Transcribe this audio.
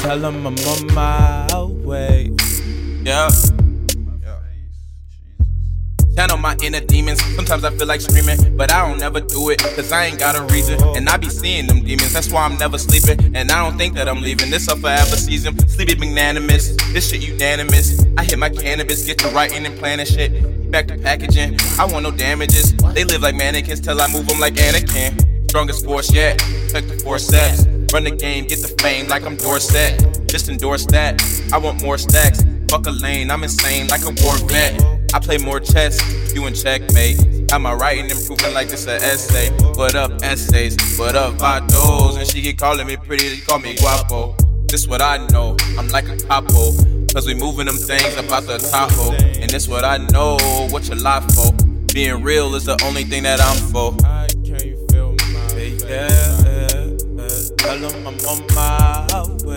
Tell them I'm on my way. Yeah. Channel my inner demons. Sometimes I feel like screaming, but I don't ever do it, cause I ain't got a reason. And I be seeing them demons, that's why I'm never sleeping. And I don't think that I'm leaving. This a forever season. Sleepy magnanimous, this shit unanimous. I hit my cannabis, get to writing and planning shit. Back to packaging, I want no damages. They live like mannequins till I move them like Anakin. Strongest force yet, took the four steps. Run the game, get the fame like I'm Dorsett. Just endorse that. I want more stacks. Fuck a lane, I'm insane like a war vet. I play more chess, you in checkmate. Got my writing improving like it's a essay. What up, essays? What up, vatos? And she keep calling me pretty, call me guapo. This what I know, I'm like a capo. Cause we moving them things about the Tahoe. And this what I know, what you lie for. Being real is the only thing that I'm for. Them I'm on my way.